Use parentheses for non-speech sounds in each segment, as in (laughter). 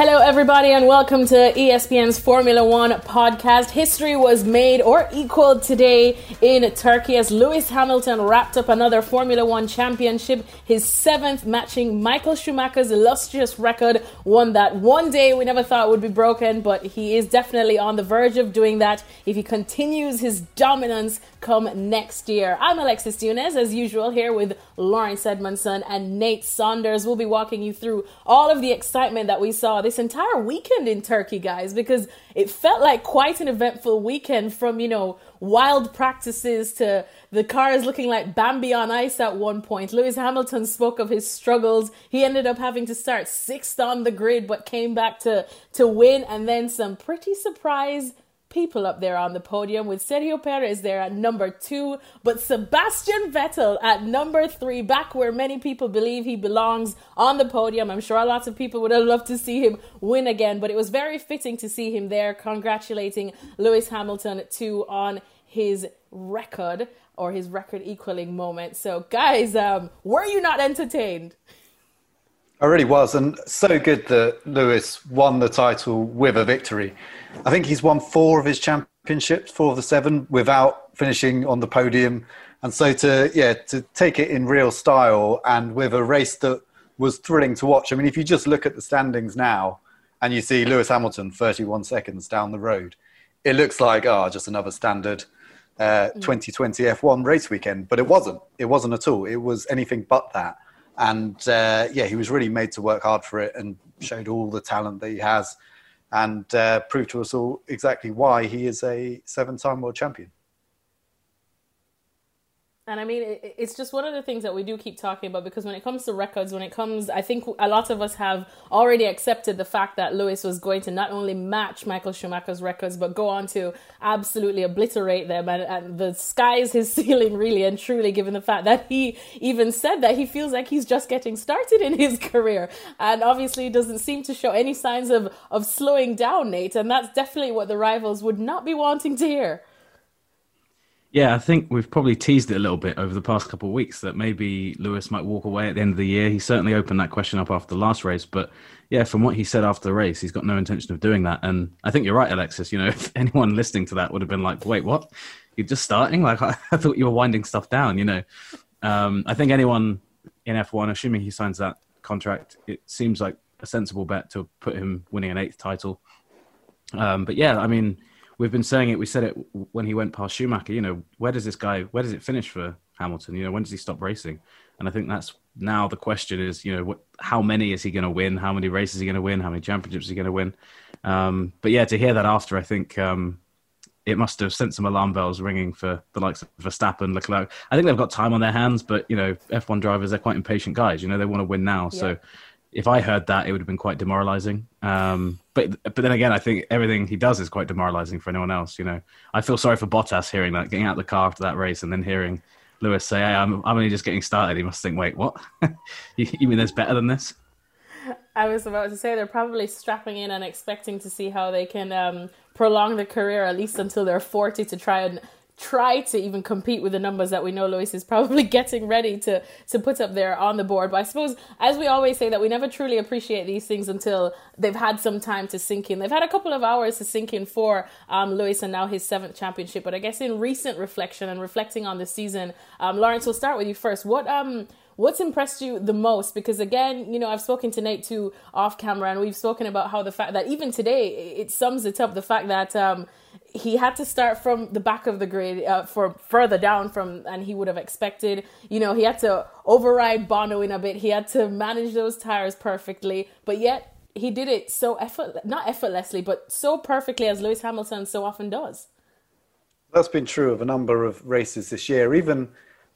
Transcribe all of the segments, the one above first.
Hello, everybody, and welcome to ESPN's Formula One podcast. History was made or equaled today in Turkey as Lewis Hamilton wrapped up another Formula One championship, his seventh, matching Michael Schumacher's illustrious record, one that one day we never thought would be broken, but he is definitely on the verge of doing that if he continues his dominance come next year. I'm Alexis Nunes, as usual, here with Lawrence Edmondson and Nate Saunders. We'll be walking you through all of the excitement that we saw this entire weekend in Turkey, guys, because it felt like quite an eventful weekend from, you know, wild practices to the cars looking like Bambi on ice at one point. Lewis Hamilton spoke of his struggles. He ended up having to start sixth on the grid, but came back to, to win, and then some pretty surprise people up there on the podium with Sergio Perez there at number two, but Sebastian Vettel at number three, back where many people believe he belongs on the podium. I'm sure lots of people would have loved to see him win again, but it was very fitting to see him there congratulating Lewis Hamilton too on his record or his record equaling moment. So guys, um, were you not entertained? I really was, and so good that Lewis won the title with a victory. I think he's won four of his championships, four of the seven, without finishing on the podium. And so to yeah to take it in real style and with a race that was thrilling to watch. I mean, if you just look at the standings now and you see Lewis Hamilton 31 seconds down the road, it looks like oh just another standard uh, 2020 F1 race weekend, but it wasn't. It wasn't at all. It was anything but that and uh, yeah, he was really made to work hard for it and showed all the talent that he has, and uh, to us all exactly why he is a seven-time world champion. And I mean, it's just one of the things that we do keep talking about because when it comes to records, when it comes, I think a lot of us have already accepted the fact that Lewis was going to not only match Michael Schumacher's records, but go on to absolutely obliterate them. And, and the sky is his (laughs) ceiling, really and truly, given the fact that he even said that he feels like he's just getting started in his (laughs) career. And obviously, doesn't seem to show any signs of, of slowing down, Nate. And that's definitely what the rivals would not be wanting to hear. Yeah, I think we've probably teased it a little bit over the past couple of weeks that maybe Lewis might walk away at the end of the year. He certainly opened that question up after the last race, but yeah, from what he said after the race, he's got no intention of doing that. And I think you're right, Alexis. You know, (laughs) if anyone listening to that would have been like, "Wait, what? You're just starting? Like, (laughs) I, thought you were winding stuff down." You know, um, I think anyone in F1, assuming he signs that contract, it seems like a sensible bet to put him winning an eighth title. Um, but yeah, I mean we've been saying it. We said it when he went past Schumacher. You know, where does this guy? Where does it finish for Hamilton? You know, when does he stop racing? And I think that's now the question is, you know, what, how many is he going to win? How many races is he going to win? How many championships is he going to win? Um, but yeah, to hear that after, I think um, it must have sent some alarm bells ringing for the likes of Verstappen, Leclerc. I think they've got time on their hands, but you know, F1 drivers they're quite impatient guys. You know, they want to win now. Yeah. So if I heard that, it would have been quite demoralizing. Um, but but then again, I think everything he does is quite demoralizing for anyone else. You know, I feel sorry for Bottas hearing that, getting out of the car after that race, and then hearing Lewis say, "Hey, I'm I'm only just getting started." He must think, "Wait, what? (laughs) you, you mean there's better than this?" I was about to say they're probably strapping in and expecting to see how they can um, prolong the career at least until they're 40 to try and try to even compete with the numbers that we know Lewis is probably (laughs) getting ready to to put up there on the board. But I suppose, as we always say, that we never truly appreciate these things until they've had some time to sink in. They've had a couple of hours to sink in for um, Lewis and now his seventh championship. But I guess in recent reflection and reflecting on the season, um, Lawrence, we'll start with you first. What um what's impressed you the most because again you know i've spoken to nate too off camera and we've spoken about how the fact that even today it sums it up the fact that um, he had to start from the back of the grid uh, for further down from and he would have expected you know he had to override bono in a bit he had to manage those tires perfectly but yet he did it so effort not effortlessly but so perfectly as lewis hamilton so often does that's been true of a number of races this year even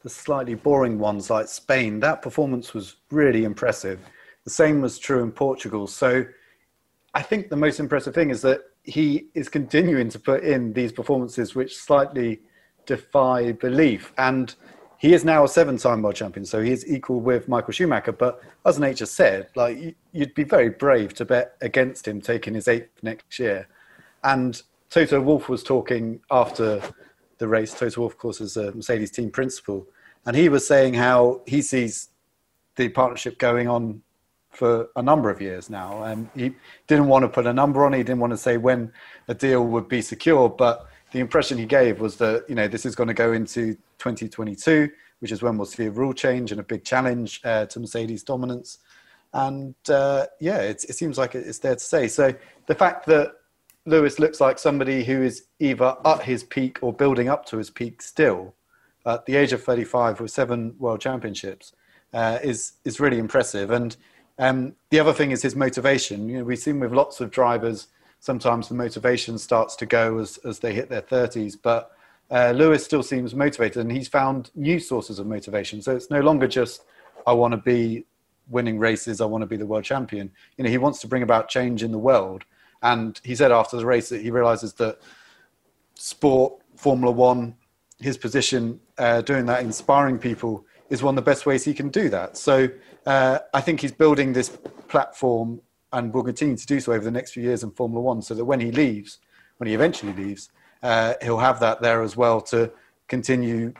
the slightly boring ones like Spain, that performance was really impressive. The same was true in Portugal. So I think the most impressive thing is that he is continuing to put in these performances which slightly defy belief. And he is now a seven-time world champion, so he is equal with Michael Schumacher. But as Nate just said, like you'd be very brave to bet against him taking his eighth next year. And Toto Wolff was talking after the race. Toto Wolff, of course, is a Mercedes team principal, and he was saying how he sees the partnership going on for a number of years now. And he didn't want to put a number on it. He didn't want to say when a deal would be secure. But the impression he gave was that, you know, this is going to go into 2022, which is when we'll see a rule change and a big challenge uh, to Mercedes dominance. And uh, yeah, it seems like it's there to stay. So the fact that Lewis looks like somebody who is either at his peak or building up to his peak still at the age of 35 with seven world championships uh, is is really impressive. And um, the other thing is his motivation. You know, we've seen with lots of drivers, sometimes the motivation starts to go as, as they hit their 30s, but uh, Lewis still seems motivated and he's found new sources of motivation. So it's no longer just, I want to be winning races, I want to be the world champion. You know, he wants to bring about change in the world. And he said after the race that he realizes that sport, Formula One, his position uh, doing that, inspiring people, is one of the best ways he can do that. So uh, I think he's building this platform and will continue to do so over the next few years in Formula One, so that when he leaves, when he eventually leaves, uh, he'll have that there as well to continue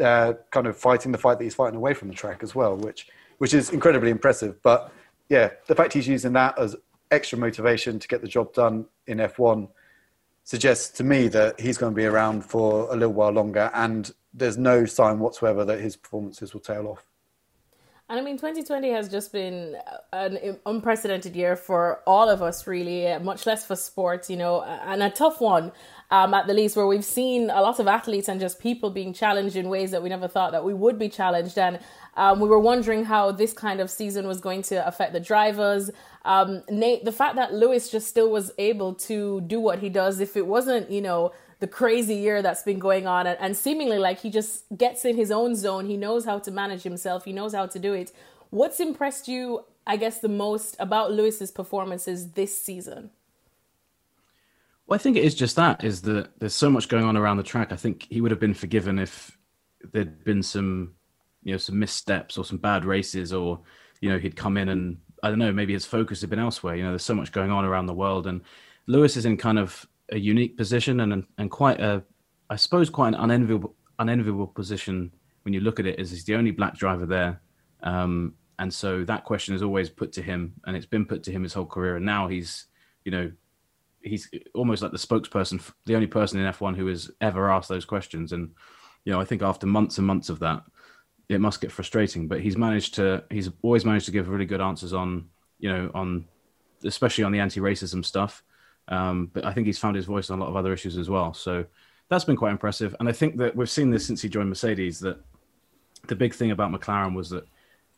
uh, kind of fighting the fight that he's fighting away from the track as well, which which is incredibly impressive. But yeah, the fact he's using that as extra motivation to get the job done in F1 suggests to me that he's going to be around for a little while longer, and there's no sign whatsoever that his performances will tail off. And I mean, 2020 has just been an unprecedented year for all of us, really, uh, much less for sports, you know, and a tough one um, at the least, where we've seen a lot of athletes and just people being challenged in ways that we never thought that we would be challenged. And um, we were wondering how this kind of season was going to affect the drivers. Um, Nate, the fact that Lewis just still was able to do what he does, if it wasn't, you know, the crazy year that's been going on and, and seemingly like he just gets in his own zone he knows how to manage himself he knows how to do it what's impressed you i guess the most about lewis's performances this season well i think it is just that is that there's so much going on around the track i think he would have been forgiven if there'd been some you know some missteps or some bad races or you know he'd come in and i don't know maybe his focus had been elsewhere you know there's so much going on around the world and lewis is in kind of a unique position and and quite a, I suppose, quite an unenviable unenviable position when you look at it. Is he's the only black driver there, um, and so that question is always put to him, and it's been put to him his whole career. And now he's, you know, he's almost like the spokesperson, the only person in F1 who has ever asked those questions. And you know, I think after months and months of that, it must get frustrating. But he's managed to, he's always managed to give really good answers on, you know, on especially on the anti-racism stuff. Um, but I think he's found his voice on a lot of other issues as well. So that's been quite impressive. And I think that we've seen this since he joined Mercedes that the big thing about McLaren was that,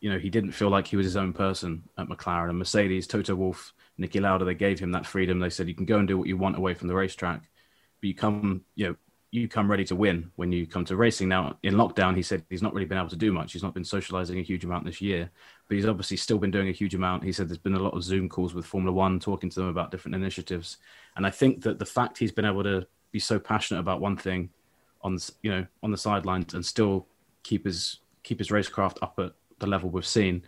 you know, he didn't feel like he was his own person at McLaren. And Mercedes, Toto Wolff, Niki Lauda, they gave him that freedom. They said, you can go and do what you want away from the racetrack, but you come, you know, you come ready to win when you come to racing. Now, in lockdown, he said he's not really been able to do much. He's not been socializing a huge amount this year, but he's obviously still been doing a huge amount. He said there's been a lot of Zoom calls with Formula One, talking to them about different initiatives. And I think that the fact he's been able to be so passionate about one thing on, you know, on the sidelines and still keep his keep his racecraft up at the level we've seen,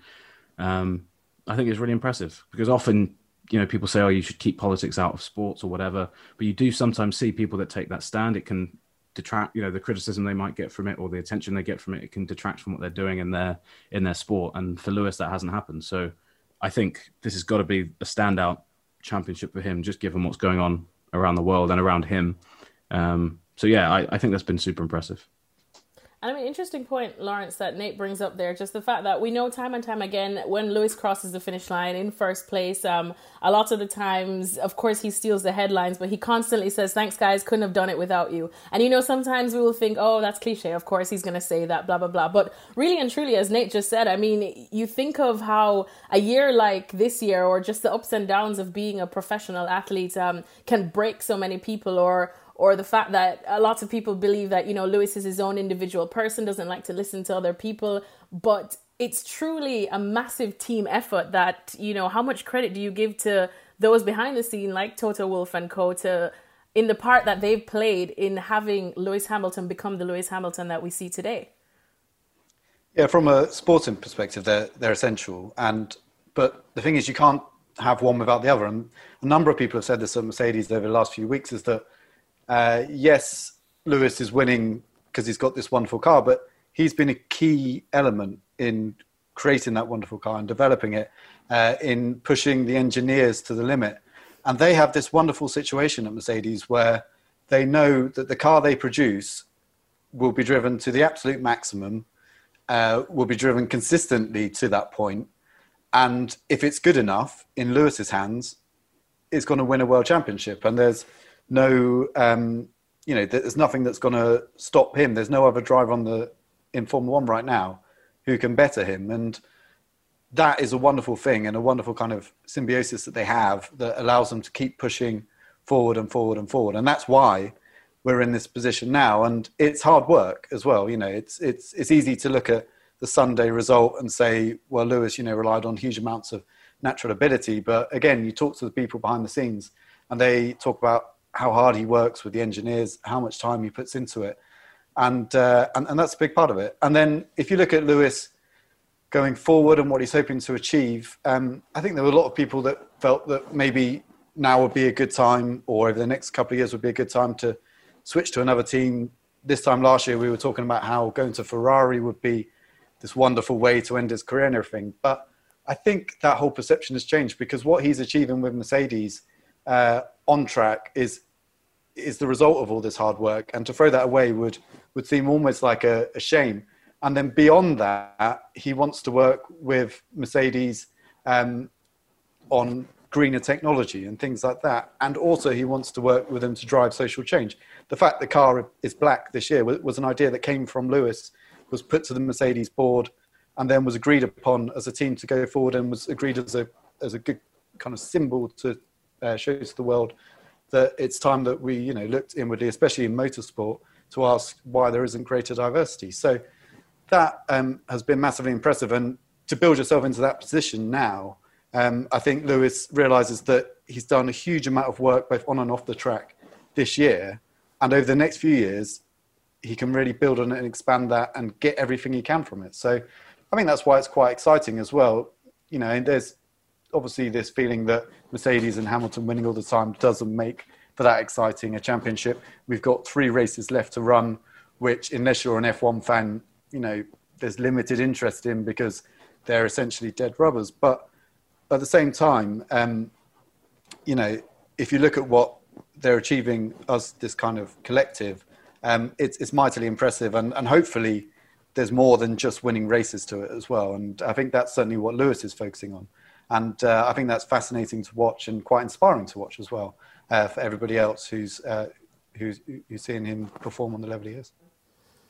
um, I think is really impressive because often you know people say oh you should keep politics out of sports or whatever but you do sometimes see people that take that stand. It can detract you know the criticism they might get from it or the attention they get from it it can detract from what they're doing in their in their sport. And for lewis that hasn't happened. So i think this has got to be a standout championship for him just given what's going on around the world and around him. Um, so yeah I, I think that's been super impressive and I mean, interesting point, Lawrence, that Nate brings up there. Just the fact that we know time and time again when Lewis crosses the finish line in first place, um, a lot of the times, of course, he steals the headlines, but he constantly says, "Thanks, guys, couldn't have done it without you." And you know, sometimes we will think, "Oh, that's cliche." Of course, he's going to say that, blah blah blah. But really and truly, as Nate just said, I mean, you think of how a year like this year, or just the ups and downs of being a professional athlete, um, can break so many people, or or the fact that a lot of people believe that you know Lewis is his own individual person, doesn't like to listen to other people, but it's truly a massive team effort. That you know, how much credit do you give to those behind the scene, like Toto Wolff and Co, to in the part that they've played in having Lewis Hamilton become the Lewis Hamilton that we see today? Yeah, from a sporting perspective, they're they're essential, and but the thing is, you can't have one without the other. And a number of people have said this at Mercedes over the last few weeks: is that uh, yes, Lewis is winning because he's got this wonderful car, but he's been a key element in creating that wonderful car and developing it, uh, in pushing the engineers to the limit. And they have this wonderful situation at Mercedes where they know that the car they produce will be driven to the absolute maximum, uh, will be driven consistently to that point. point, and if it's good enough in Lewis's hands, it's going to win a world championship. And there's no, um, you know, there's nothing that's going to stop him. There's no other driver on the in Formula One right now who can better him, and that is a wonderful thing and a wonderful kind of symbiosis that they have that allows them to keep pushing forward and forward and forward. And that's why we're in this position now. And it's hard work as well. You know, it's it's it's easy to look at the Sunday result and say, well, Lewis, you know, relied on huge amounts of natural ability. But again, you talk to the people behind the scenes and they talk about how hard he works with the engineers, how much time he puts into it. And, uh, and, and that's a big part of it. And then if you look at Lewis going forward and what he's hoping to achieve, um, I think there were a lot of people that felt that maybe now would be a good time or over the next couple of years would be a good time to switch to another team. This time last year, we were talking about how going to Ferrari would be this wonderful way to end his career and everything. But I think that whole perception has changed because what he's achieving with Mercedes uh, on track is is the result of all this hard work, and to throw that away would would seem almost like a, a shame. And then beyond that, he wants to work with Mercedes um, on greener technology and things like that. And also, he wants to work with them to drive social change. The fact the car is black this year was an idea that came from Lewis was put to the Mercedes board and then was agreed upon as a team to go forward and was agreed as a as a good kind of symbol to uh, show to the world that it's time that we you know looked inwardly, especially in motorsport, to ask why there isn't greater diversity. So that um, has been massively impressive, and to build yourself into that position now, um, I think Lewis realizes that he's done a huge amount of work both on and off the track this year, and over the next few years, he can really build on it and expand that and get everything he can from it. So I think that's why it's quite exciting as well. You know, and there's obviously this feeling that Mercedes and Hamilton winning all the time doesn't make for that exciting a championship. We've got three races left to run, which unless you're an F1 fan, you know, there's limited interest in because they're essentially dead rubbers. But at the same time, um, you know, if you look at what they're achieving as this kind of collective, um, it's, it's mightily impressive. And, and hopefully, there's more than just winning races to it as well. And I think that's certainly what Lewis is focusing on. And uh, I think that's fascinating to watch and quite inspiring to watch as well uh, for everybody else who's, uh, who's, who's seeing him perform on the level he is.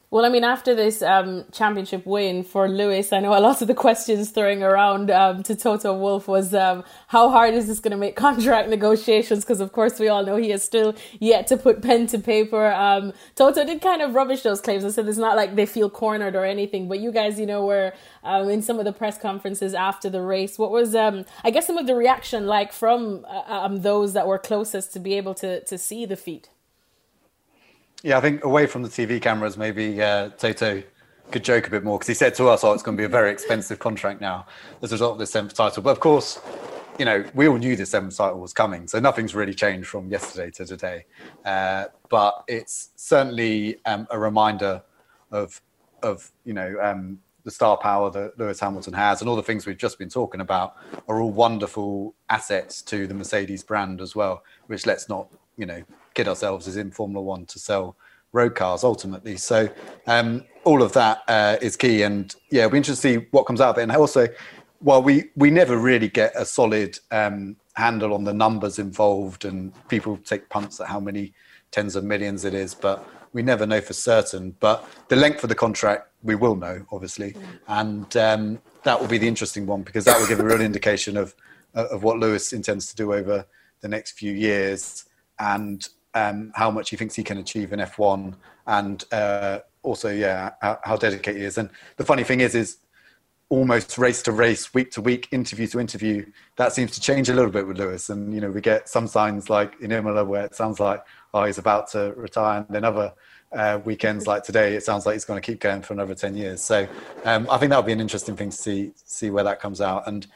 Well, I mean, after this um, championship win for Lewis, I know a lot of the questions throwing around um, to Toto Wolff was um, how hard is this going to make (laughs) contract negotiations? Because, of course, we all know he has still yet to put pen to paper. Um, Toto did kind of rubbish those claims and said it's not like they feel cornered or anything. But you guys, you know, were um, in some of the press conferences after the race. What was, um, I guess, some of the reaction like from uh, those that were closest to be able to, to see the feat? Yeah, I think away from the TV cameras, maybe uh, Toto could joke a bit more because he said to us, "Oh, it's going to be a very expensive contract now as a result of this seventh title." But of course, you know, we all knew the seventh title was coming, so nothing's really changed from yesterday to today. Uh, but it's certainly um, a reminder of of you know um, the star power that Lewis Hamilton has, and all the things we've just been talking about are all wonderful assets to the Mercedes brand as well. Which let's not you know kid ourselves is in Formula One to sell road cars ultimately. So um, all of that uh, is key, and yeah, we will be interested to see what comes out of it. And also, while we we never really get a solid um, handle on the numbers involved, and people take punts at how many tens of millions it is, but we never know for certain. But the length of the contract we will know, obviously, mm. and um, that will be the interesting one because that will give a real indication of of what Lewis intends to do over the next few years. And um, how much he thinks he can achieve in F1, and uh, also, yeah, how, how, dedicated he is. And the funny thing is, is almost race to race, week to week, interview to interview. That seems to change a little bit with Lewis, and you know, we get some signs like in Imola where it sounds like oh he's about to retire, and then other uh, weekends like today, it sounds like he's going to keep going for another ten years. So um, I think that would be an interesting thing to see see where that comes out, and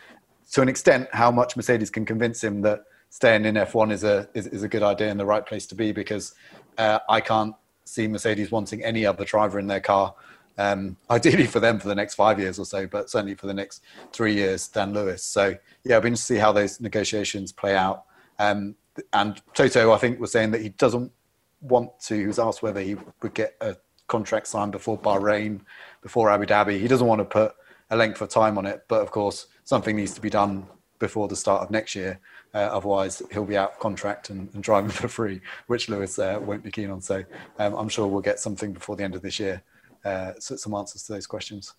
to an extent, how much Mercedes can convince him that staying in F1 is a is, is a good idea and the right place to be because uh, I can't see Mercedes wanting any other driver in their car Um, (laughs) ideally for them for the next five years or so, but certainly for the next three years, Dan Lewis. So yeah, I've been to see how those negotiations play out. Um, and Toto, I think, was saying that he doesn't want to. He was asked whether he would get a contract signed before Bahrain, before Abu Dhabi. He doesn't want to put a length of time on it, but of course, something needs to be done before the start of next year. Uh, otherwise, he'll be out of contract and, and driving (laughs) for free, which Lewis uh, won't be keen on. So um, I'm sure we'll get something before the end of this year uh, some answers to those questions.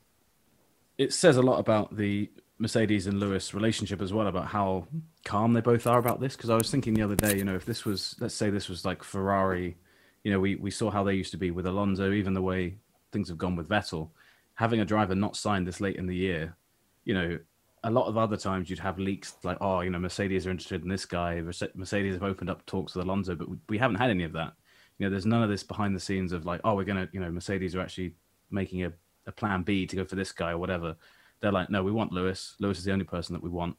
It says a lot about the Mercedes and Lewis relationship as well about how calm they both are about this. Because I was thinking the other day, you know, if this was, let's say, this was like Ferrari, you know, we we saw how they used to be with Alonso, even the way things have gone with Vettel. Having a driver not signed this late in the year, you know, a lot of other times you'd have leaks like, oh, you know, Mercedes are interested in this guy. Mercedes have opened up talks with Alonso, but we haven't had any of that you know, there's none of this behind the scenes of like, oh, we're gonna, you know, Mercedes are actually making a, a plan B to go for this guy or whatever. They're like, no, we want Lewis. Lewis is the only person that we want,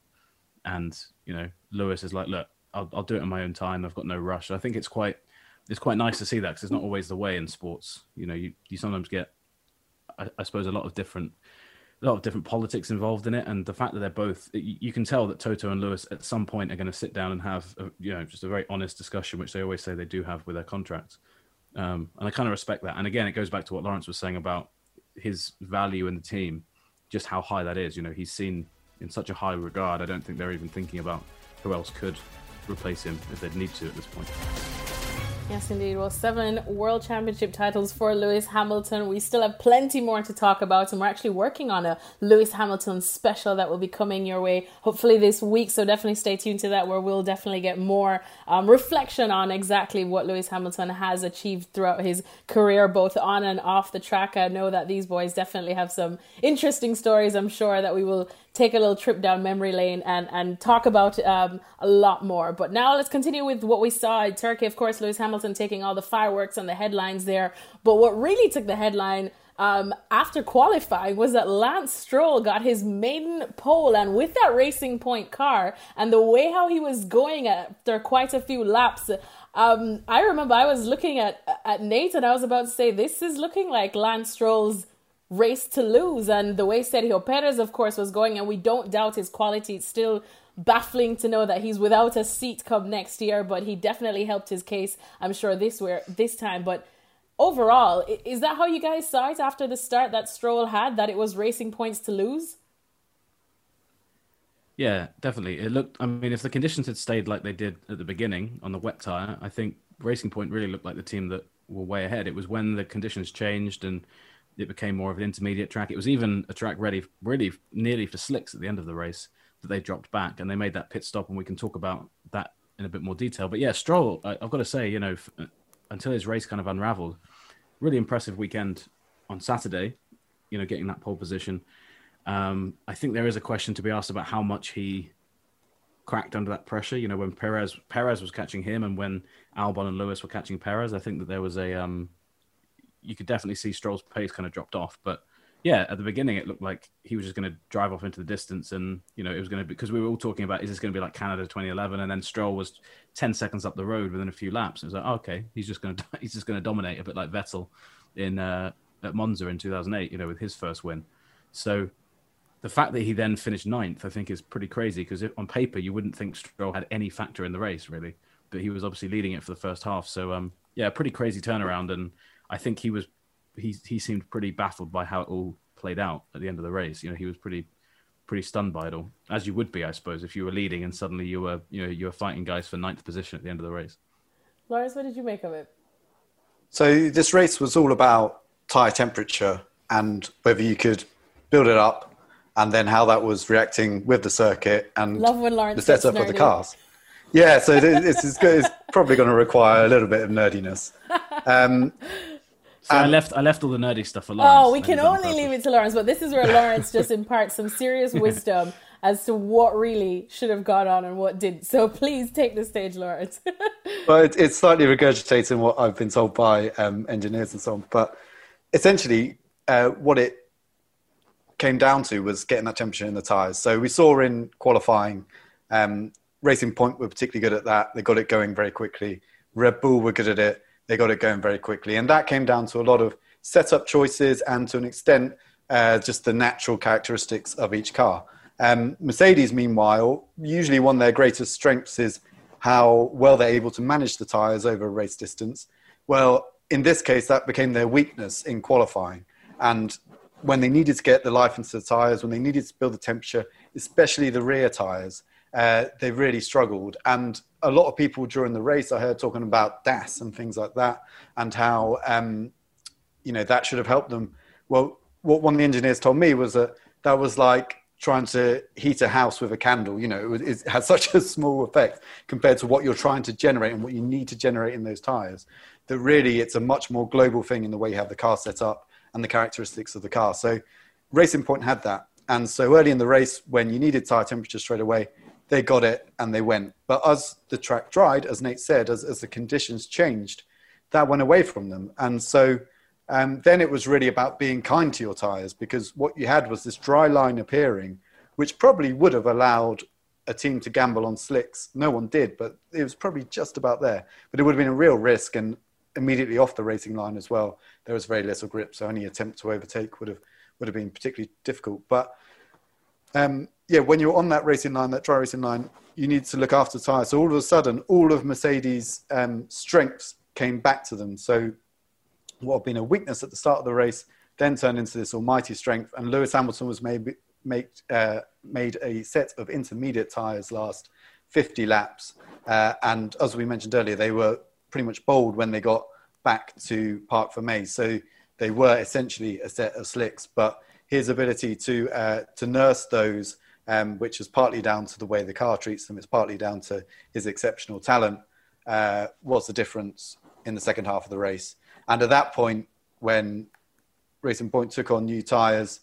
and you know, Lewis is like, look, I'll, I'll do it in my own time. I've got no rush. I think it's quite it's quite nice to see that because it's not always the way in sports. You know, you you sometimes get, I, I suppose, a lot of different a lot of different politics involved in it, and the fact that they're both, you can tell that Toto and Lewis at some point are going to sit down and have, a, you know, just a very honest discussion, which they always say they do have with their contracts. Um, and I kind of respect that. And again, it goes back to what Lawrence was saying about his value in the team, just how high that is. You know, he's seen in such a high regard. I don't think they're even thinking about who else could replace him if they'd need to at this point. Yes, indeed. Well, seven world championship titles for Lewis Hamilton. We still have plenty more to talk about, and we're actually working on a Lewis Hamilton special that will be coming your way hopefully this week. So definitely stay tuned to that, where we'll definitely get more um, reflection on exactly what Lewis Hamilton has achieved throughout his career, both on and off the track. I know that these boys definitely have some interesting stories. I'm sure that we will take a little trip down memory lane and, and talk about um, a lot more. But now let's continue with what we saw in Turkey. Of course, Lewis Hamilton taking all the fireworks and the headlines there. But what really took the headline um, after qualifying was that Lance Stroll got his maiden pole, and with that Racing Point car and the way how he was going after quite a few laps. Um, I remember I was looking at at Nate and I was about to say this is looking like Lance Stroll's race to lose. And the way Sergio Perez, of course, was going, and we don't doubt his quality. It's still baffling to know that he's without a seat come next year, but he definitely helped his case, I'm sure, this where this time. But overall, is that how you guys saw it after the start that Stroll had, that it was Racing Point's to lose? Yeah, definitely. It looked. I mean, if the conditions had stayed like they did at the beginning on the wet tire, I think Racing Point really looked like the team that were way ahead. It was when the conditions changed and it became more of an intermediate track. It was even a track ready, really nearly for slicks at the end of the race that they dropped back and they made that pit stop. And we can talk about that in a bit more detail. But yeah, Stroll, I, have got to say, you know, f- until his race kind of unraveled, really impressive weekend on Saturday, you know, getting that pole position. Um, I think there is a question to be asked about how much he cracked under that pressure. You know, when Perez Perez was catching him, and when Albon and Lewis were catching Perez, I think that there was a um, you could definitely see Stroll's pace kind of dropped off. But yeah, at the beginning, it looked like he was just going to drive off into the distance, and you know it was going to be because we were all talking about is this going to be like Canada 2011, and then Stroll was 10 seconds up the road within a few laps. It was like oh, okay, he's just going (laughs) to he's just going to dominate a bit like Vettel in uh, at Monza in 2008, you know, with his first win. So the fact that he then finished ninth, I think, is pretty crazy because on paper you wouldn't think Stroll had any factor in the race really, but he was obviously leading it for the first half. So um, yeah, pretty crazy turnaround and I think he was he he seemed pretty baffled by how it all played out at the end of the race. You know, he was pretty pretty stunned by it all, as you would be, I suppose, if you were leading and suddenly you were you know you were fighting guys for ninth position at the end of the race. Lawrence, what did you make of it? So this race was all about tire temperature and whether you could build it up, and then how that was reacting with the circuit and Love when Lawrence the setup of the cars. Yeah, so this is it's probably going to require a little bit of nerdiness. (laughs) Um, so um, I left I left all the nerdy stuff for Lawrence. Oh, we can only leave it to Lawrence, but this is where Lawrence just imparts some serious (laughs) wisdom as to what really should have gone on and what didn't. So please take the stage, Lawrence. (laughs) well, it, it's slightly regurgitating what I've been told by um, engineers and so on, but essentially, uh, what it came down to was getting that temperature in the tires. So we saw in qualifying, um, Racing Point were particularly good at that. They got it going very quickly. Red Bull were good at it they got it going very quickly. And that came down to a lot of setup choices and to an extent, uh, just the natural characteristics of each car. Um, Mercedes, meanwhile, usually one of their greatest strengths is how well they're able to manage the tyres over a race distance. Well, in this case, that became their weakness in qualifying. And when they needed to get the life into the tyres, when they needed to build the temperature, especially the rear tyres, uh, they really struggled. And a lot of people during the race I heard talking about DAS and things like that, and how um, you know that should have helped them. Well, what one of the engineers told me was that that was like trying to heat a house with a candle. You know, it, it has (laughs) such a small effect compared to what you're trying to generate and what you need to generate in those tires. That really, it's a much more global thing in the way you have the car set up and the characteristics of the car. So, Racing Point had that. And so early in the race, when you needed tire temperature straight away, they got it and they went. But as the track dried, as Nate said, as, as the conditions changed, that went away from them. And so um, then it was really about being kind to your tyres because what you had was this dry line appearing, which probably would have allowed a team to gamble on slicks. No one did, but it was probably just about there. But it would have been a real risk and immediately off the racing line as well. There was very little grip, so any attempt to overtake would have would have been particularly difficult. But um, yeah, when you're on that racing line, that dry racing line, you need to look after tyres. So all of a sudden, all of Mercedes' um, strengths came back to them. So what had been a weakness at the start of the race then turned into this almighty strength. And Lewis Hamilton was made, made, uh, made a set of intermediate tyres last 50 laps. Uh, and as we mentioned earlier, they were pretty much bowled when they got back to parc fermé. So they were essentially a set of slicks. But his ability to, uh, to nurse those um, which is partly down to the way the car treats them. It's partly down to his exceptional talent. Uh, was the difference in the second half of the race? And at that point, when Racing Point took on new tyres,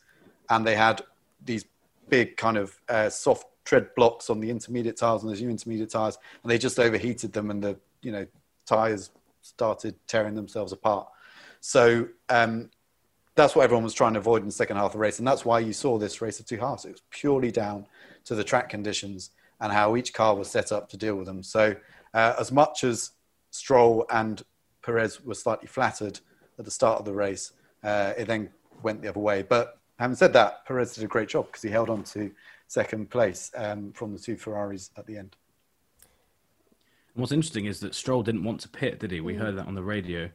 and they had these big kind of uh, soft tread blocks on the intermediate tyres and those new intermediate tyres, and they just overheated them, and the you know tyres started tearing themselves apart. So um, that's what everyone was trying to avoid in the second half of the race. And that's why you saw this race of two halves. It was purely down to the track conditions and how each car was set up to deal with them. So, uh, as much as Stroll and Perez were slightly flattered at the start of the race, uh, it then went the other way. But having said that, Perez did a great job because he held on to second place um, from the two Ferraris at the end. What's interesting is that Stroll didn't want to pit, did he? We heard that on the radio.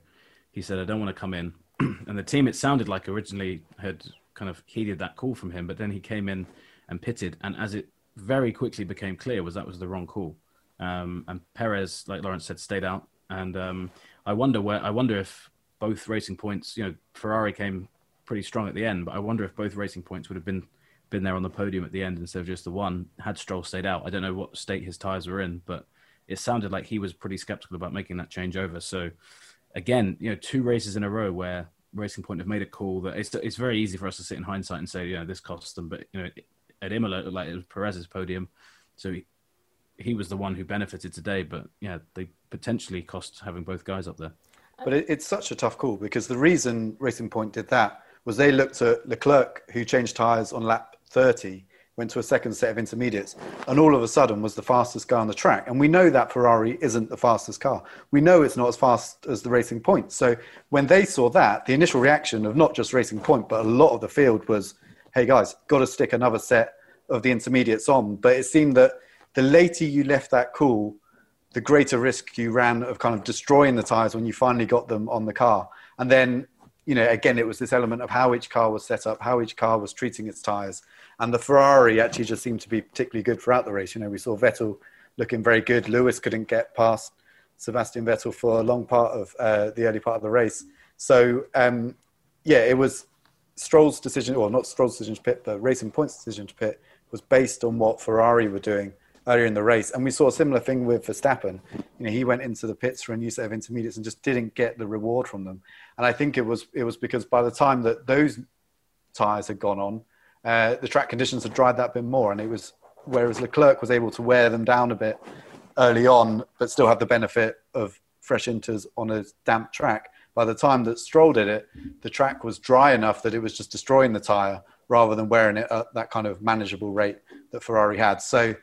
He said, I don't want to come in (clears throat) and the team it sounded like originally had kind of heeded that call from him, but then he came in and pitted, and as it very quickly became clear, was that was the wrong call. Um, and Perez, like Lawrence said, stayed out. And um, I wonder where I wonder if both Racing Points, you know, Ferrari came pretty strong at the end, but I wonder if both Racing Points would have been been there on the podium at the end instead of just the one had Stroll stayed out. I don't know what state his tires were in, but it sounded like he was pretty skeptical about making that change over. So again, you know, two races in a row where Racing Point have made a call that it's it's very easy for us to sit in hindsight and say, you know, this cost them, but you know, at Imola, like it was Perez's podium, so he, he was the one who benefited today. But yeah, they potentially cost having both guys up there. But it, it's such a tough call because the reason Racing Point did that was they looked at Leclerc, who changed tyres on lap 30, went to a second set of intermediates, and all of a sudden was the fastest car on the track. And we know that Ferrari isn't the fastest car. We know it's not as fast as the Racing Point. So when they saw that, the initial reaction of not just Racing Point, but a lot of the field was, hey guys, got to stick another set of the intermediates on. But it seemed that the later you left that cool, the greater risk you ran of kind of destroying the tires when you finally got them on the car. And then, you know, again, it was this element of how each car was set up, how each car was treating its tires and the Ferrari actually just seemed to be particularly good throughout the race. You know, we saw Vettel looking very good. Lewis couldn't get past Sebastian Vettel for a long part of uh, the early part of the race. So, um, yeah, it was Stroll's decision, or not Stroll's decision to pit, but Racing Point's decision to pit was based on what Ferrari were doing earlier in the race. And we saw a similar thing with Verstappen. You know, he went into the pits for a new set of intermediates and just didn't get the reward from them. And I think it was it was because by the time that those tires had gone on, uh, the track conditions had dried that bit more, and it was whereas Leclerc was able to wear them down a bit early on, but still have the benefit of fresh inters on a damp track. By the time that Stroll did it, the track was dry enough that it was just destroying the tire rather than wearing it at that kind of manageable rate that Ferrari had. So,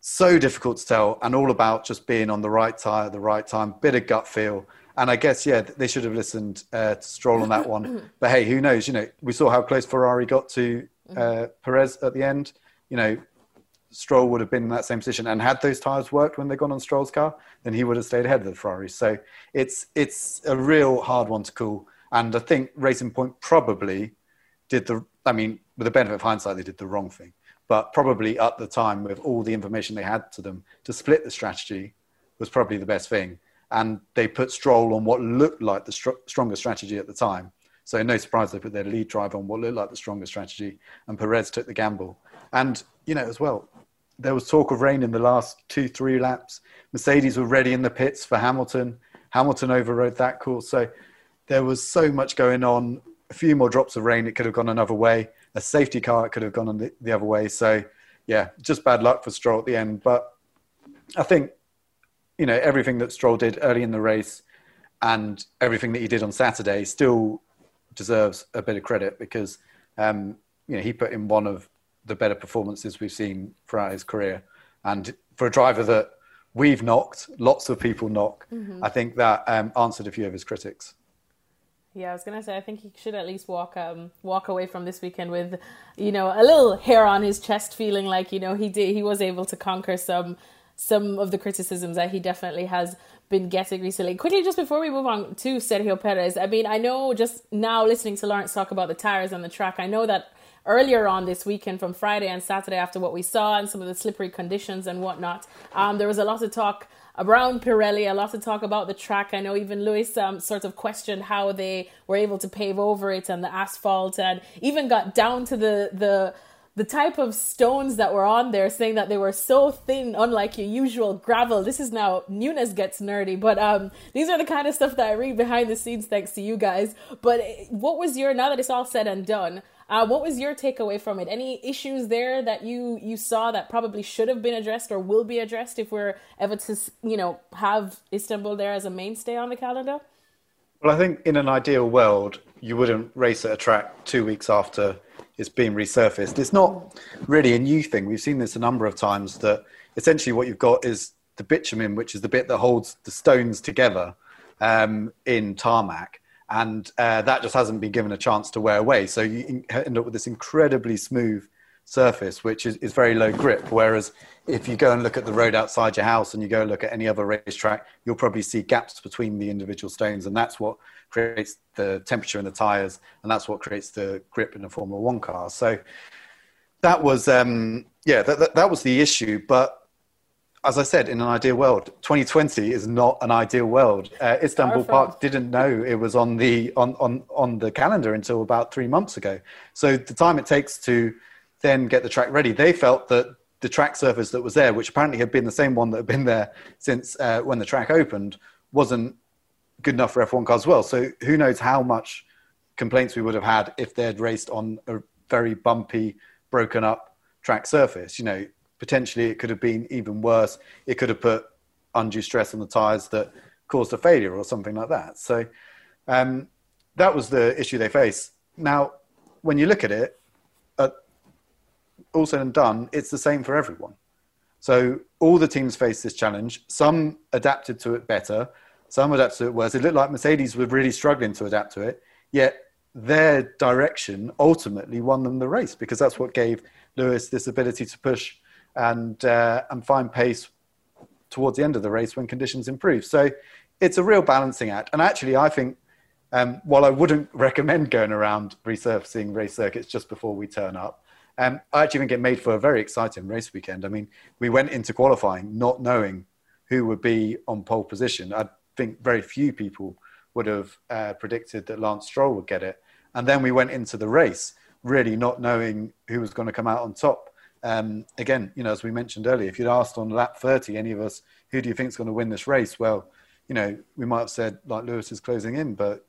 so difficult to tell, and all about just being on the right tire at the right time, bit of gut feel. And I guess, yeah, they should have listened uh, to Stroll on that one. (clears throat) but hey, who knows? You know, we saw how close Ferrari got to uh, Perez at the end. You know, Stroll would have been in that same position. And had those tyres worked when they got on Stroll's car, then he would have stayed ahead of the Ferrari. So it's, it's a real hard one to call. And I think Racing Point probably did the, I mean, with the benefit of hindsight, they did the wrong thing. But probably at the time, with all the information they had to them, to split the strategy was probably the best thing. And they put Stroll on what looked like the str- stronger strategy at the time. So no surprise they put their lead driver on what looked like the stronger strategy, and Perez took the gamble. And you know as well, there was talk of rain in the last two, three laps. Mercedes were ready in the pits for Hamilton. Hamilton overrode that call. So there was so much going on. A few more drops of rain, it could have gone another way. A safety car, it could have gone the, the other way. So yeah, just bad luck for Stroll at the end. But I think you know everything that Stroll did early in the race and everything that he did on Saturday still deserves a bit of credit because um, you know he put in one of the better performances we've seen throughout his career, and for a driver that we've knocked, lots of people knock, mm-hmm. I think that um, answered a few of his critics. Yeah, I was gonna say I think he should at least walk um walk away from this weekend with, you know, a little hair on his chest, feeling like you know he did he was able to conquer some some of the criticisms that he definitely has been getting recently. Quickly, just before we move on to Sergio Perez, I mean, I know just now listening to Lawrence talk about the tires on the track, I know that earlier on this weekend from Friday and Saturday after what we saw and some of the slippery conditions and whatnot, um, there was a lot of talk around Pirelli, a lot of talk about the track. I know even Lewis um, sort of questioned how they were able to pave over it and the asphalt, and even got down to the the the type of stones that were on there, saying that they were so thin, unlike your usual gravel. This is now Nunes gets nerdy, but um, these are the kind of stuff that I read behind the scenes, thanks to you guys. But what was your now that it's all said and done? Uh, what was your takeaway from it? Any issues there that you you saw that probably should have been addressed or will be addressed if we're ever to you know have Istanbul there as a mainstay on the calendar? Well, I think in an ideal world, you wouldn't race at a track two weeks after it's being resurfaced. It's not really a new thing. We've seen this a number of times that essentially what you've got is the bitumen, which is the bit that holds the stones together um, in tarmac. And uh, that just hasn't been given a chance to wear away. So you end up with this incredibly smooth surface, which is, is very low grip. Whereas if you go and look at the road outside your house and you go and look at any other racetrack, you'll probably see gaps between the individual stones. And that's what creates the temperature in the tires, and that's what creates the grip in the Formula One car. So that was, um, yeah, that, that, that was the issue. But as I said, in an ideal world, 2020 is not an ideal world. Uh, Istanbul Park didn't know it was on the on, on on the calendar until about three months ago. So the time it takes to then get the track ready, they felt that the track surface that was there, which apparently had been the same one that had been there since uh, when the track opened, wasn't good enough for F1 cars as well. So who knows how much complaints we would have had if they'd raced on a very bumpy, broken up track surface. You know, potentially it could have been even worse. It could have put undue stress on the tyres that caused a failure or something like that. So um, that was the issue they faced. Now, when you look at it, all said and done, it's the same for everyone. So all the teams faced this challenge. Some adapted to it better. Some adapted to it worse. It looked like Mercedes were really struggling to adapt to it. Yet their direction ultimately won them the race because that's what gave Lewis this ability to push and uh, and find pace towards the end of the race when conditions improve. So it's a real balancing act. And actually, I think um, while I wouldn't (laughs) recommend going around resurfacing race circuits just before we turn up, um, I actually think it made for a very exciting race weekend. I mean, we went into qualifying not knowing who would be on pole position. I think very few people would have uh, predicted that Lance Stroll would get it. And then we went into the race really not knowing who was going to come out on top um, again, you know, as we mentioned earlier, if you'd asked on lap 30, any of us, who do you think is going to win this race? Well, you know, we might have said like Lewis is closing in, but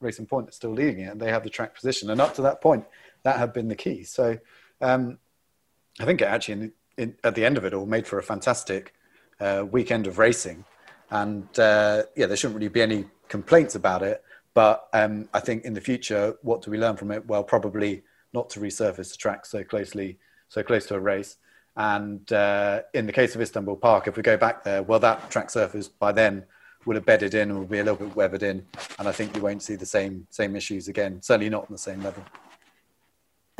Racing Point is still leading it, and they have the track position. And up to that point, that had been the key. So um, I think it actually, in, in, at the end of it all, made for a fantastic uh, weekend of racing. And uh, yeah, there shouldn't really be any complaints about it. But um, I think in the future, what do we learn from it? Well, probably not to resurface the track so closely so close to a race. And uh, in the case of Istanbul Park, if we go back there, well, that track surface by then will have bedded in and will be a little bit weathered in. And I think you won't see the same same issues again. Certainly not on the same level.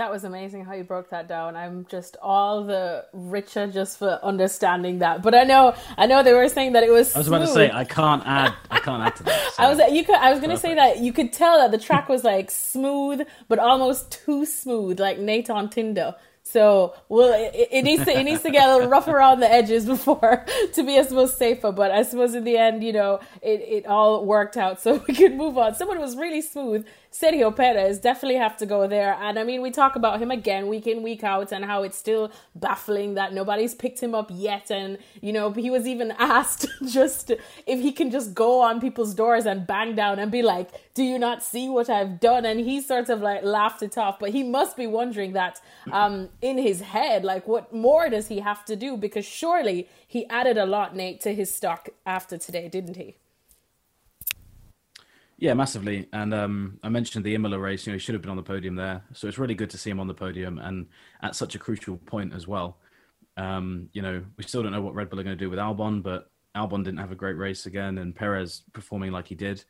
That was amazing how you broke that down. I'm just all the richer just for understanding that. But I know, I know they were saying that it was. I was about to say I can't add. I can't add to that. So. (laughs) I was you could. I was going to say that you could tell that the track was like smooth, but almost too smooth, like Nate on Tinder. So well, it, it, needs to it needs to get a little rough around the edges (laughs) before to be I suppose safer. But I suppose in the end, you know, it, it all worked out, so (laughs) we could move on. Someone was really smooth Sergio Perez definitely have to go there. And I mean, we talk about him again week in, week out, and how it's still baffling that nobody's picked him up yet. And, you know, he was even (laughs) asked just if he can just go on people's doors and bang down and be like, Do you not see what I've done? And he sort of like laughed it off. But he must be wondering that um, in his head, like, what more does he have to do? Because surely he added a lot, Nate, to his stock after today, didn't he? Yeah, massively. And um, I mentioned the Imola race. You know, he should have been on the podium there. So it's really good to see him on the podium and at such a crucial point as well. Um, you know, we still don't know what Red Bull are going to do with Albon, but Albon didn't have a great race again, and Perez performing like he did.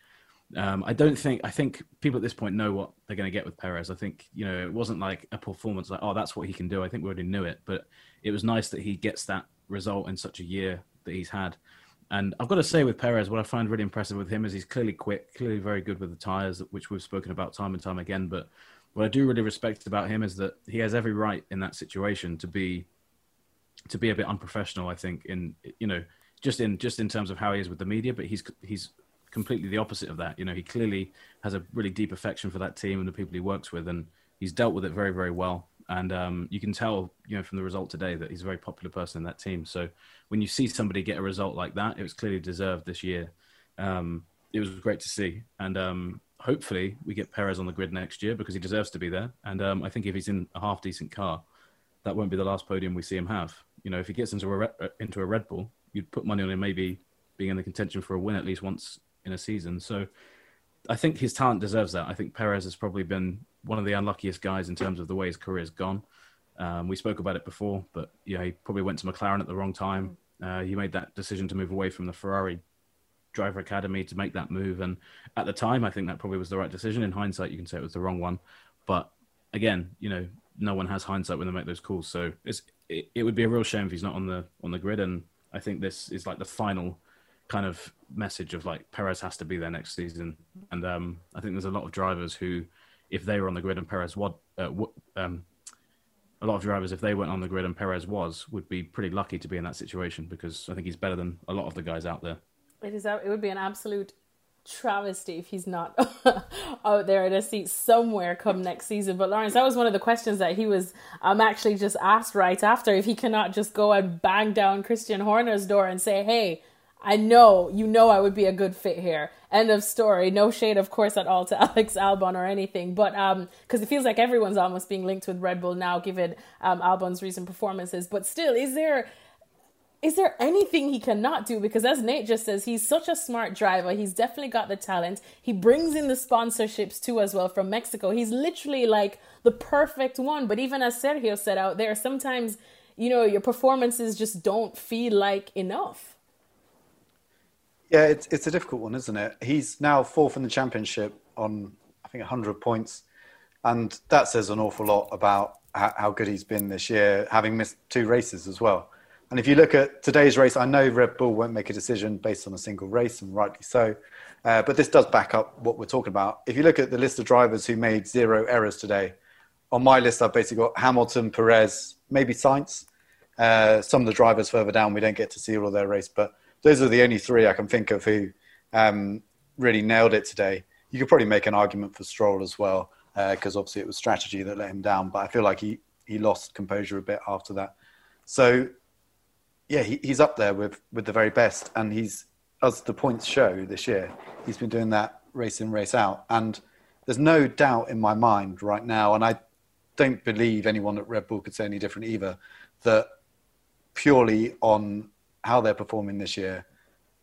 Um, I don't think I think people at this point know what they're going to get with Perez. I think you know it wasn't like a performance like oh that's what he can do. I think we already knew it, but it was nice that he gets that result in such a year that he's had. And I've got to say with Perez, what I find really impressive with him is he's clearly quick, clearly very good with the tires, which we've spoken about time and time again. But what I do really respect about him is that he has every right in that situation to be to be a bit unprofessional. I think in you know just in just in terms of how he is with the media, but he's he's completely the opposite of that. You know, he clearly has a really deep affection for that team and the people he works with, and he's dealt with it very very well. And um, you can tell, you know, from the result today that he's a very popular person in that team. So when you see somebody get a result like that, it was clearly deserved this year. Um, it was great to see, and um, hopefully we get Perez on the grid next year because he deserves to be there. And um, I think if he's in a half decent car, that won't be the last podium we see him have. You know, if he gets into a uh, into a Red Bull, you'd put money on him maybe being in the contention for a win at least once in a season. So I think his talent deserves that. I think Perez has probably been one of the unluckiest guys in terms of the way his career's gone. Um, we spoke about it before, but yeah, he probably went to McLaren at the wrong time. Uh, he made that decision to move away from the Ferrari driver academy to make that move, and at the time, I think that probably was the right decision. In hindsight, you can say it was the wrong one, but again, you know, no one has hindsight when they make those calls. So it's it, it would be a real shame if he's not on the on the grid, and I think this is like the final kind of message of like Perez has to be there next season, and um, I think there's a lot of drivers who if they were on the grid and Perez what uh, um, a lot of drivers, if they went on the grid and Perez was, would be pretty lucky to be in that situation because I think he's better than a lot of the guys out there. It is. It would be an absolute travesty if he's not (laughs) out there in a seat somewhere come next season. But Lawrence, that was one of the questions that he was um actually just asked right after if he cannot just go and bang down Christian Horner's door and say, "Hey, I know, you know, I would be a good fit here. End of story. No shade, of course, at all to (laughs) Alex Albon or anything, but um, because it feels like everyone's almost being linked with Red Bull now, given um Albon's recent performances. But still, is there is there anything he cannot do? Because as Nate just says, he's such a smart driver. He's definitely got the talent. He brings in the sponsorships too, as well from Mexico. He's literally like the perfect one. But even as Sergio said out there, sometimes you know your performances just don't feel like enough. Yeah, it's it's a difficult one, isn't it? He's now fourth in the championship on I think 100 points, and that says an awful lot about how good he's been this year, having missed two races as well. And if you look at today's race, I know Red Bull won't make a decision based on a single race, and rightly so. Uh, but this does back up what we're talking about. If you look at the list of drivers who made zero errors today, on my list, I've basically got Hamilton, Perez, maybe Sainz. Uh, some of the drivers further down, we don't get to see all their race, but those are the only three I can think of who um, really nailed it today. You could probably make an argument for Stroll as well, because uh, obviously it was strategy that let him down. But I feel like he, he lost composure a bit after that. So, yeah, he, he's up there with, with the very best. And he's, as the points show this year, he's been doing that race in, race out. And there's no doubt in my mind right now, and I don't believe anyone at Red Bull could say any different either, that purely on how they're performing this year,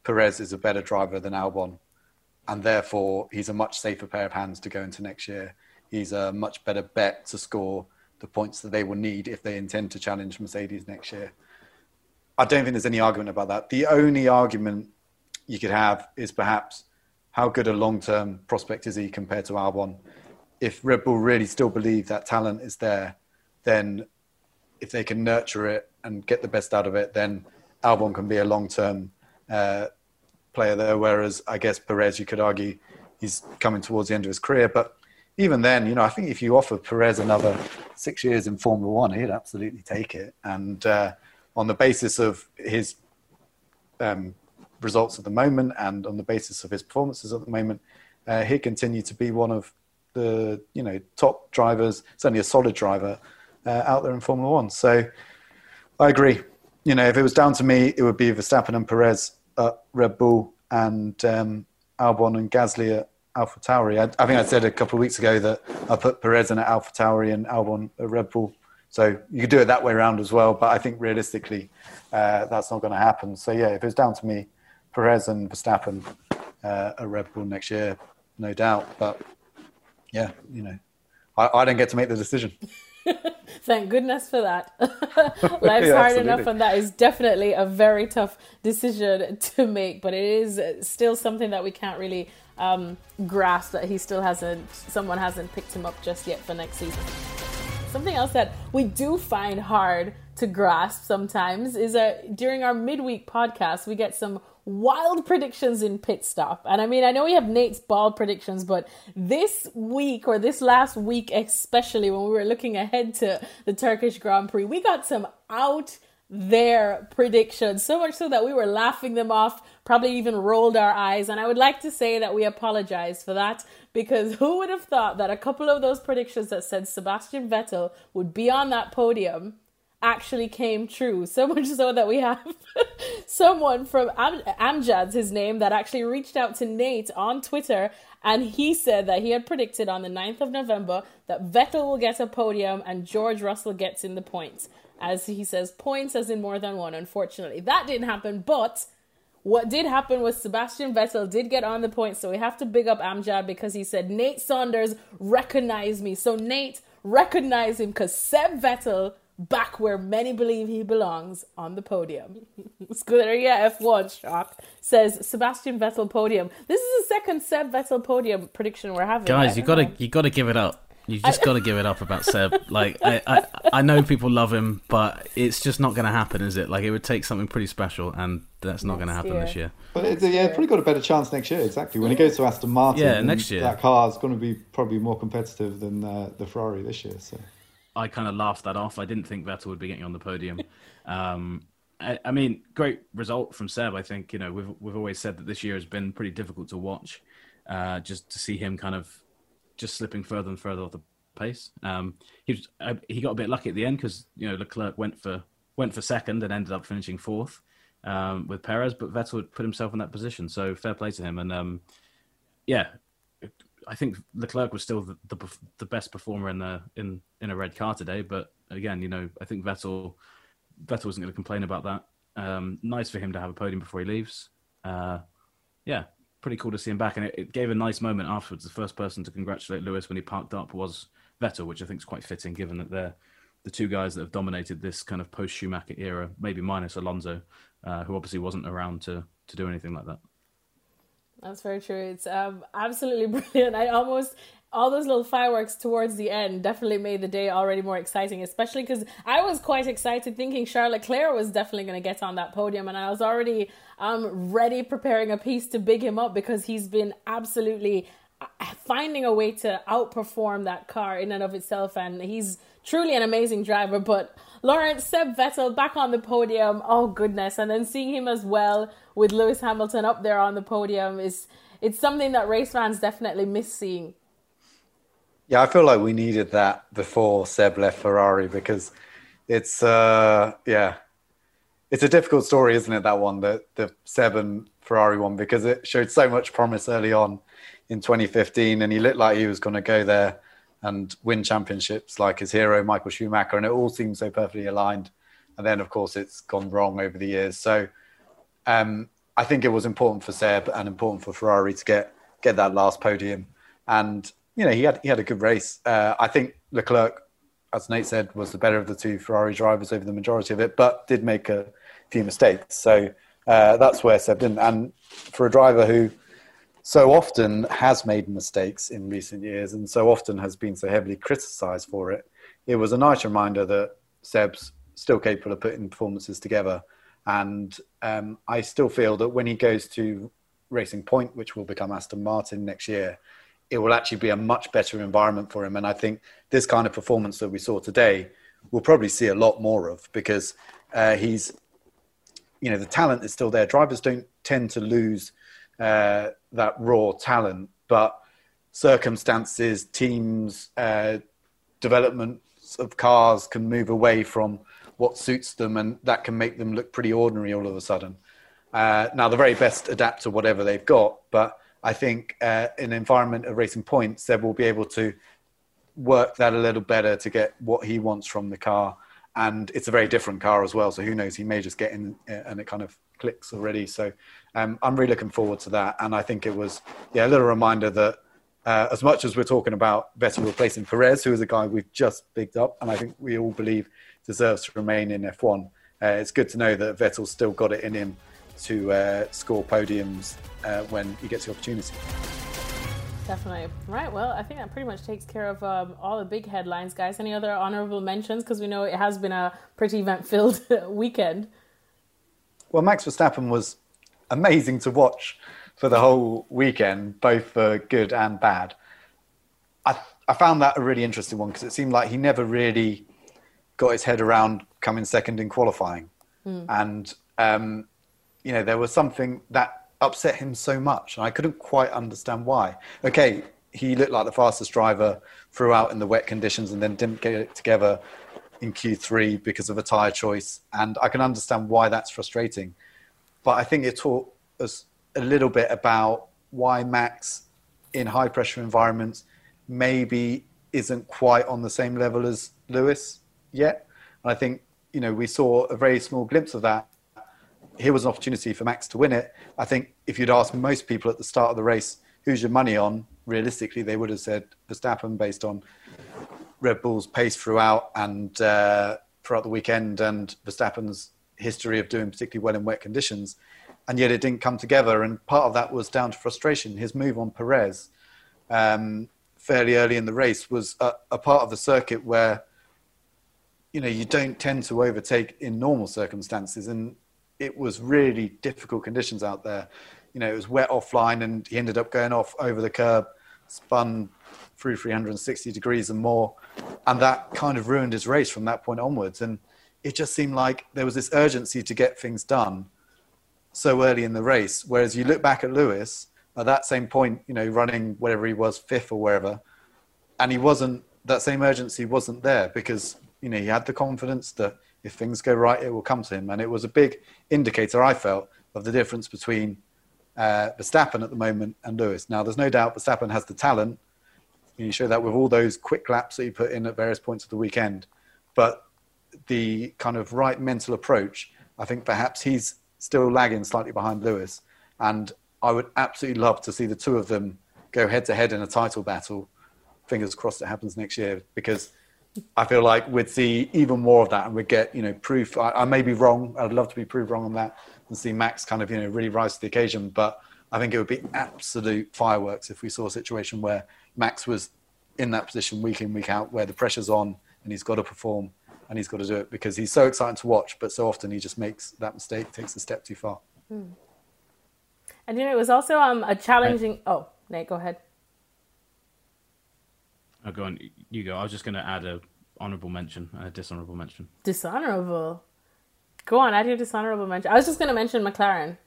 Perez is a better driver than Albon, and therefore he's a much safer pair of hands to go into next year. He's a much better bet to score the points that they will need if they intend to challenge Mercedes next year. I don't think there's any argument about that. The only argument you could have is perhaps how good a long term prospect is he compared to Albon? If Red Bull really still believe that talent is there, then if they can nurture it and get the best out of it, then Albon can be a long term uh, player there. Whereas I guess Perez, you could argue, he's coming towards the end of his career. But even then, you know, I think if you offer Perez another six years in Formula One, he'd absolutely take it. And uh, on the basis of his um, results at the moment and on the basis of his performances at the moment, uh, he'd continue to be one of the you know top drivers, certainly a solid driver uh, out there in Formula One. So I agree. You know, if it was down to me, it would be Verstappen and Perez at Red Bull and um, Albon and Gasly at Alpha Tauri. I, I, think I said a couple of weeks ago that I put Perez in at Alpha Tauri and Albon at Red Bull. So you could do it that way around as well. But I think realistically, uh, that's not going to happen. So yeah, if it was down to me, Perez and Verstappen uh, at Red Bull next year, no doubt. But yeah, you know, I, I don't get to make the decision. (laughs) Thank goodness for that. (laughs) (laughs) Life's yeah, hard enough, and that is definitely a very tough decision to make. But it is still something that we can't really um, grasp that he still hasn't, someone hasn't picked him up just yet for next season. Something else that we do find hard to grasp sometimes is that during our midweek podcast, we get some wild predictions in pit stop. And I mean, I know we have Nate's bald predictions, but this week or this last week, especially when we were looking ahead to the Turkish Grand Prix, we got some out there predictions. So much so that we were laughing them off, probably even rolled our eyes. And I would like to say that we apologize for that because who would have thought that a couple of those predictions that said Sebastian Vettel would be on that podium actually came true. So much so that we have (laughs) someone from Am- Amjad's his name that actually reached out to Nate on Twitter and he said that he had predicted on the 9th of November that Vettel will get a podium and George Russell gets in the points. As he says, points as in more than one. Unfortunately, that didn't happen, but what did happen was Sebastian Vettel did get on the points, so we have to big up Amjad because he said Nate Saunders recognized me. So Nate recognized him because Seb Vettel back where many believe he belongs on the podium. Scuderia F1 shock says Sebastian Vettel podium. This is the second Seb Vettel podium prediction we're having. Guys, you gotta you gotta give it up. You just got to give it up about Seb. (laughs) Like I, I, I know people love him, but it's just not going to happen, is it? Like it would take something pretty special, and that's not going to happen year. this year. But it, yeah, it's probably got a better chance next year. Exactly when he goes to Aston Martin. Yeah, next year that car is going to be probably more competitive than uh, the Ferrari this year. So I kind of laughed that off. I didn't think Vettel would be getting on the podium. (laughs) Um, I, I, mean, great result from Seb. I think you know we've we've always said that this year has been pretty difficult to watch. Uh, just to see him kind of just slipping further and further off the pace. Um, he was, uh, he got a bit lucky at the end because you know Leclerc went for went for second and ended up finishing fourth um, with Perez, but Vettel put himself in that position. So fair play to him. And um, yeah, I think Leclerc was still the, the, the best performer in the in in a red car today. But again, you know, I think Vettel Vettel wasn't going to complain about that. Um, nice for him to have a podium before he leaves. Uh, yeah, pretty cool to see him back, and it, it, gave a nice moment afterwards. The first person to congratulate Lewis when he parked up was Vettel, which I think is quite fitting, given that they're the two guys that have dominated this kind of post Schumacher era, maybe minus Alonso, uh, who obviously wasn't around to to do anything like that. That's very true. It's um, absolutely (laughs) brilliant. I almost all those little fireworks towards the end definitely made the day already more exciting, especially because I was quite excited thinking Charles Leclerc was definitely going to get on that podium, and I was already um, ready preparing a piece to big him up because he's been absolutely uh, finding a way to outperform that car in and of itself, and he's truly an amazing driver. But Lawrence Seb Vettel back on the podium, oh goodness, and then seeing him as well with Lewis Hamilton up there on the podium is it's something that race fans definitely miss seeing. Yeah, I feel like we needed that before Seb left Ferrari because it's uh yeah. It's a difficult story, isn't it, that one, the the Seb Ferrari one, because it showed so much promise early on in 2015 and he looked like he was gonna go there and win championships like his hero Michael Schumacher and it all seemed so perfectly aligned. And then of course it's gone wrong over the years. So um, I think it was important for Seb and important for Ferrari to get get that last podium. And you know, he had he had a good race. Uh, I think Leclerc, as Nate said, was the better of the two Ferrari drivers over the majority of it, but did make a few mistakes. So Uh, that's where Seb didn't. And for a driver who so often has made mistakes in recent years and so often has been so heavily criticised for it, it was a nice reminder that Seb's still capable of putting performances together. And um, I still feel that when he goes to Racing Point, which will become Aston Martin next year, it will actually be a much better environment for him. And I think this kind of performance that we saw today, we'll probably see a lot more of because uh, he's, you know, the talent is still there. Drivers don't tend to lose uh, that raw talent, but circumstances, teams, uh, development of cars can move away from what suits them, and that can make them look pretty ordinary all of a sudden. Uh, now, the very best adapt to whatever they've got, but I think uh, in an environment of Racing Points, Seb will be able to work that a little better to get what he wants from the car. And it's a very different car as well. So who knows? He may just get in uh, and it kind of clicks already. So um, I'm really looking forward to that. And I think it was, yeah, a little reminder that uh, as much as we're talking about Vettel replacing Perez, who is a guy we've just picked up, and I think we all believe deserves to remain in F1, uh, it's good to know that Vettel's still got it in him to uh, score podiums uh, when he gets the opportunity. Definitely. Right. Well, I think that pretty much takes care of um, all the big headlines, guys. Any other honorable mentions? Because we know it has been a pretty event filled (laughs) weekend. Well, Max Verstappen was amazing to watch for the whole weekend, both for good and bad. I, I found that a really interesting one because it seemed like he never really got his head around coming second in qualifying. Mm. And, um, you know, there was something that upset him so much. And I couldn't quite understand why. Okay, he looked like the fastest driver throughout in the wet conditions and then didn't get it together in Q3 because of a tyre choice. And I can understand why that's frustrating. But I think it taught us a little bit about why Max in high pressure environments maybe isn't quite on the same level as Lewis yet. And I think, you know, we saw a very small glimpse of that. Here was an opportunity for Max to win it. I think if you'd asked most people at the start of the race, who's your money on? Realistically, they would have said Verstappen based on Red Bull's pace throughout and uh, throughout the weekend and Verstappen's history of doing particularly well in wet conditions. And yet it didn't come together. And part of that was down to frustration. His move on Perez um, fairly early in the race was a, a part of the circuit where you know you don't tend to overtake in normal circumstances and it was really difficult conditions out there you know it was wet offline and he ended up going off over the curb spun through 360 degrees and more and that kind of ruined his race from that point onwards and it just seemed like there was this urgency to get things done so early in the race whereas you look back at lewis at that same point you know running whatever he was fifth or wherever and he wasn't that same urgency wasn't there because you know, he had the confidence that if things go right, it will come to him. And it was a big indicator, I felt, of the difference between uh, Verstappen at the moment and Lewis. Now, there's no doubt Verstappen has the talent. You show that with all those quick laps that he put in at various points of the weekend. But the kind of right mental approach, I think perhaps he's still lagging slightly behind Lewis. And I would absolutely love to see the two of them go head to head in a title battle. Fingers crossed it happens next year because I feel like we'd see even more of that, and we'd get you know proof. I, I, may be wrong. I'd love to be proved wrong on that and see Max kind of you know really rise to the occasion. But I think it would be absolute fireworks if we saw a situation where Max was in that position week in week out, where the pressure's on and he's got to perform and he's got to do it because he's so exciting to watch, but so often he just makes that mistake, takes a step too far. Hmm. And you know, it was also um, a challenging. Right. Oh, Nate, go ahead. Oh, go on. You go. I was just going to add a honorable mention, a dishonorable mention. Dishonorable. Go on. Add your dishonorable mention. I was just going to mention McLaren.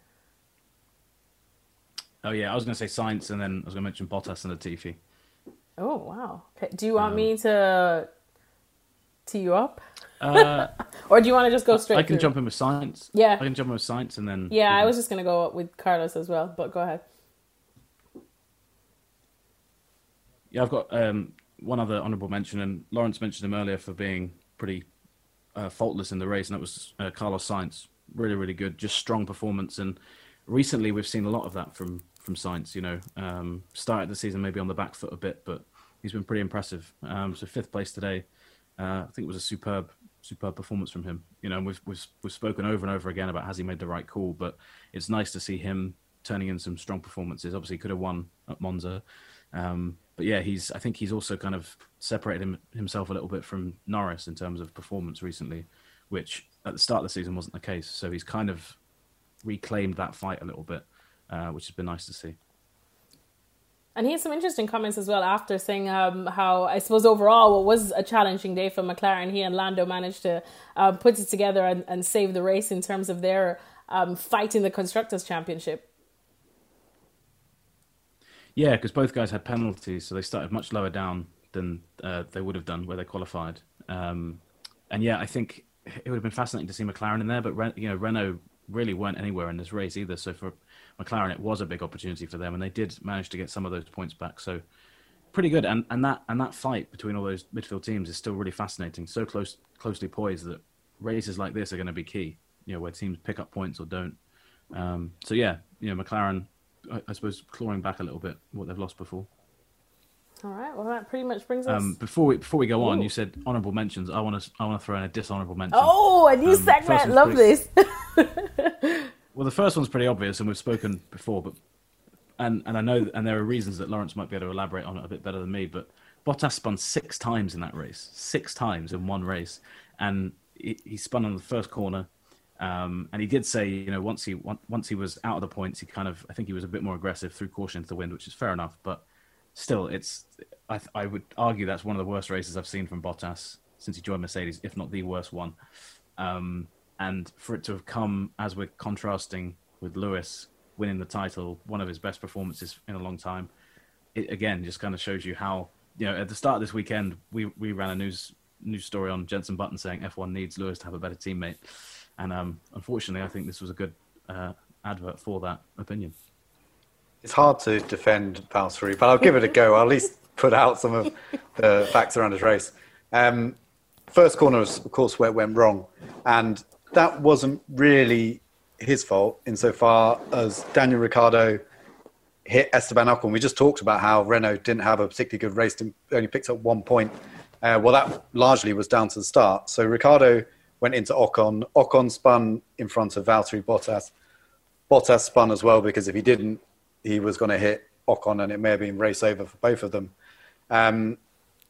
Oh yeah, I was going to say Sainz, and then I was going to mention Bottas and Latifi. Oh wow. Okay. Do you want um, me to tee you up? Uh, (laughs) or do you want to just go straight? I can through? jump in with Sainz. Yeah, I can jump in with Sainz, and then. Yeah, I was just gonna go with Carlos as well, but go ahead. Yeah, I've got um, one other honourable mention, and Lawrence mentioned him earlier for being pretty uh, faultless in the race, and that was uh, Carlos Sainz. Really, really good, just strong performance. And recently, we've seen a lot of that from from Sainz. You know, um, started the season maybe on the back foot a bit, but he's been pretty impressive. Um, so fifth place today, uh, I think it was a superb superb performance from him. You know, we've, we've we've spoken over and over again about has he made the right call, but it's nice to see him turning in some strong performances. Obviously, could have won at Monza, um, but yeah, he's I think he's also kind of separated him, himself a little bit from Norris in terms of performance recently, which at the start of the season wasn't the case. So he's kind of reclaimed that fight a little bit, uh, which has been nice to see. And he had some interesting comments as well after saying um, how I suppose overall it was a challenging day for McLaren. He and Lando managed to uh, put it together and, and, save the race in terms of their um, fight in the constructors' championship. Yeah, because both guys had penalties, so they started much lower down than uh, they would have done where they qualified. Um, and yeah, I think it would have been fascinating to see McLaren in there, but you know Renault really weren't anywhere in this race either. So for McLaren, it was a big opportunity for them, and they did manage to get some of those points back. So pretty good. And and that and that fight between all those midfield teams is still really fascinating. So close, closely poised that races like this are going to be key. You know, where teams pick up points or don't. Um, so yeah, you know, McLaren, I, I, suppose, clawing back a little bit what they've lost before. All right. Well, that pretty much brings um, us. Um, before we before we go on, Ooh. you said honourable mentions. I want to I want to throw in a dishonourable mention. Oh, a new um, segment. Love this. (laughs) well, the first one's pretty obvious, and we've spoken before, but and and I know and there are reasons that Lawrence might be able to elaborate on it a bit better than me, but Bottas spun six times in that race, six times in one race, and he, he spun on the first corner. Um, and he did say, you know, once he once he was out of the points, he kind of, I think he was a bit more aggressive, threw caution into the wind, which is fair enough. But still, it's I, I would argue that's one of the worst races I've seen from Bottas since he joined Mercedes, if not the worst one. Um, and for it to have come as we're contrasting with Lewis winning the title, one of his best performances in a long time, it again just kind of shows you how you know at the start of this weekend we we ran a news news story on Jenson Button saying F1 needs Lewis to have a better teammate, and um, unfortunately I think this was a good uh, advert for that opinion. It's hard to defend Valtteri, but I'll give it a go. I'll at least put out some of the facts around his race. Um, first corner was, of course, where it went wrong. And that wasn't really his fault insofar as Daniel Ricciardo hit Esteban Ocon. We just talked about how Renault didn't have a particularly good race, only picked up one point. Uh, well, that largely was down to the start. So Ricciardo went into Ocon. Ocon spun in front of Valtteri Bottas. Bottas spun as well because if he didn't, he was going to hit Ocon and it may have been race over for both of them. Um,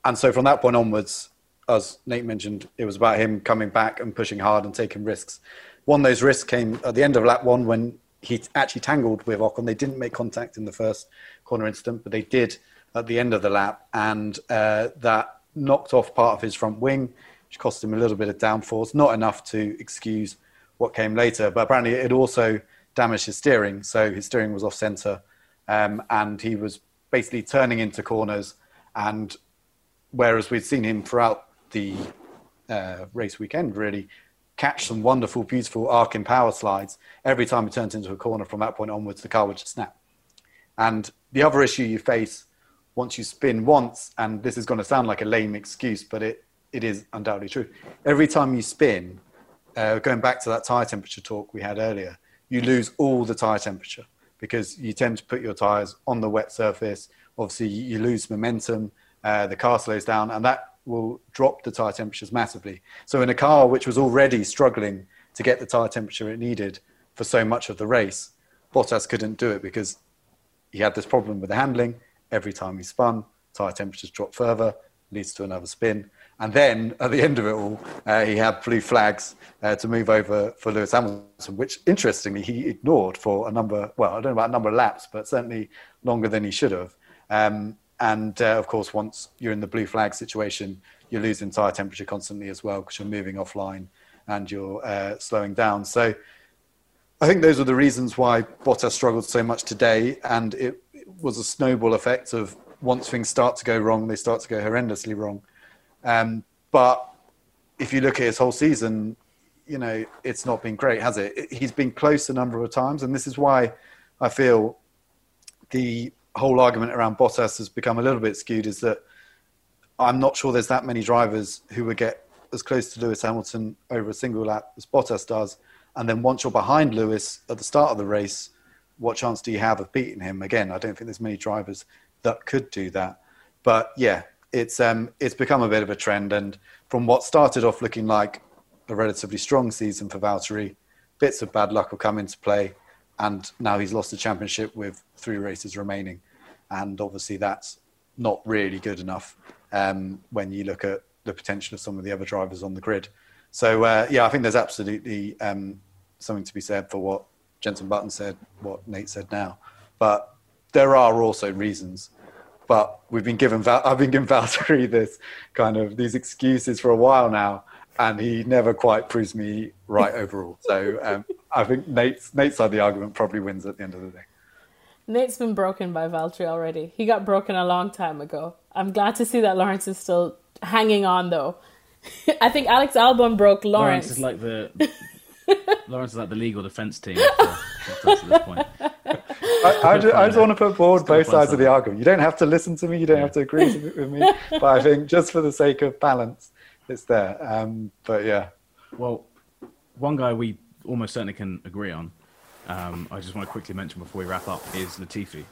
and so from that point onwards, as Nate mentioned, it was about him coming back and pushing hard and taking risks. One of those risks came at the end of lap one when he actually tangled with Ocon. They didn't make contact in the first corner incident, but they did at the end of the lap, and uh, that knocked off part of his front wing, which cost him a little bit of downforce. Not enough to excuse what came later, but apparently it also damaged his steering. So his steering was off center, um, and he was basically turning into corners. And whereas we'd seen him throughout the uh, race weekend, really catch some wonderful, beautiful arcing power slides, every time it turns into a corner from that point onwards, the car would just snap. And the other issue you face once you spin once, and this is going to sound like a lame excuse, but it, it is undoubtedly true. Every time you spin, uh, going back to that tire temperature talk we had earlier, you lose all the tire temperature because you tend to put your tires on the wet surface. Obviously, you lose momentum, uh, the car slows down, and that will drop the tire temperatures massively. So, in a car which was already struggling to get the tire temperature it needed for so much of the race, Bottas couldn't do it because he had this problem with the handling. Every time he spun, tire temperatures dropped further, leads to another spin. And then at the end of it all, uh, he had blue flags uh, to move over for Lewis Hamilton, which interestingly he ignored for a number, well, I don't know about a number of laps, but certainly longer than he should have. Um, and uh, of course, once you're in the blue flag situation, you're losing tire temperature constantly as well because you're moving offline and you're uh, slowing down. So I think those are the reasons why Bottas struggled so much today. And it, it was a snowball effect of once things start to go wrong, they start to go horrendously wrong. Um, but if you look at his whole season, you know, it's not been great, has it? He's been close a number of times, and this is why I feel the whole argument around Bottas has become a little bit skewed. Is that I'm not sure there's that many drivers who would get as close to Lewis Hamilton over a single lap as Bottas does, and then once you're behind Lewis at the start of the race, what chance do you have of beating him? Again, I don't think there's many drivers that could do that. But yeah, it's um, it's become a bit of a trend, and from what started off looking like a relatively strong season for Valtteri, bits of bad luck will come into play, and now he's lost the championship with three races remaining, and obviously that's not really good enough um, when you look at the potential of some of the other drivers on the grid. So uh, yeah, I think there's absolutely um, something to be said for what Jenson Button said, what Nate said now, but there are also reasons. But we've been given I've been given (laughs) Valtteri this kind of these excuses for a while now, and he never quite proves me right overall. So um, I think Nate's Nate's side of the argument probably wins at the end of the day. Nate's been broken by Valtteri already. He got broken a long time ago. I'm glad to see that Lawrence is still hanging on though. (laughs) I think Alex Albon broke Lawrence. Lawrence is like the (laughs) Lawrence is like the legal defense team for, at this point. (laughs) I, I, just, I, just, want to put forward both sides of the argument. You don't have to listen to me. You don't yeah. have to agree with me. But I think just for the sake of balance, it's there. Um, but yeah. Well, one guy we almost certainly can agree on. Um, I just want to quickly mention before we wrap up is Latifi,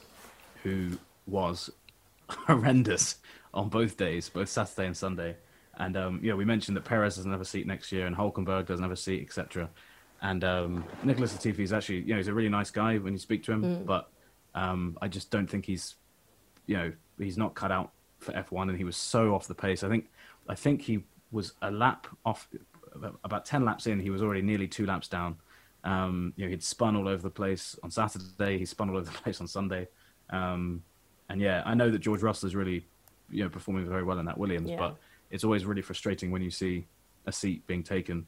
who was (laughs) horrendous on both days, both Saturday and Sunday. And um, yeah, we mentioned that Perez doesn't have a seat next year, and Hulkenberg doesn't have a seat, etc. And um, Nicholas Latifi is actually, you know, he's a really nice guy when you speak to him, mm. but um, I just don't think he's, you know, he's not cut out for F1, and he was so off the pace. I think, I think he was a lap off, about ten laps in, he was already nearly two laps down. Um, you know, he'd spun all over the place on Saturday. He spun all over the (laughs) place on Sunday. Um, and yeah, I know that George Russell is really, you know, performing very well in that Williams, yeah. but it's always really frustrating when you see a seat being taken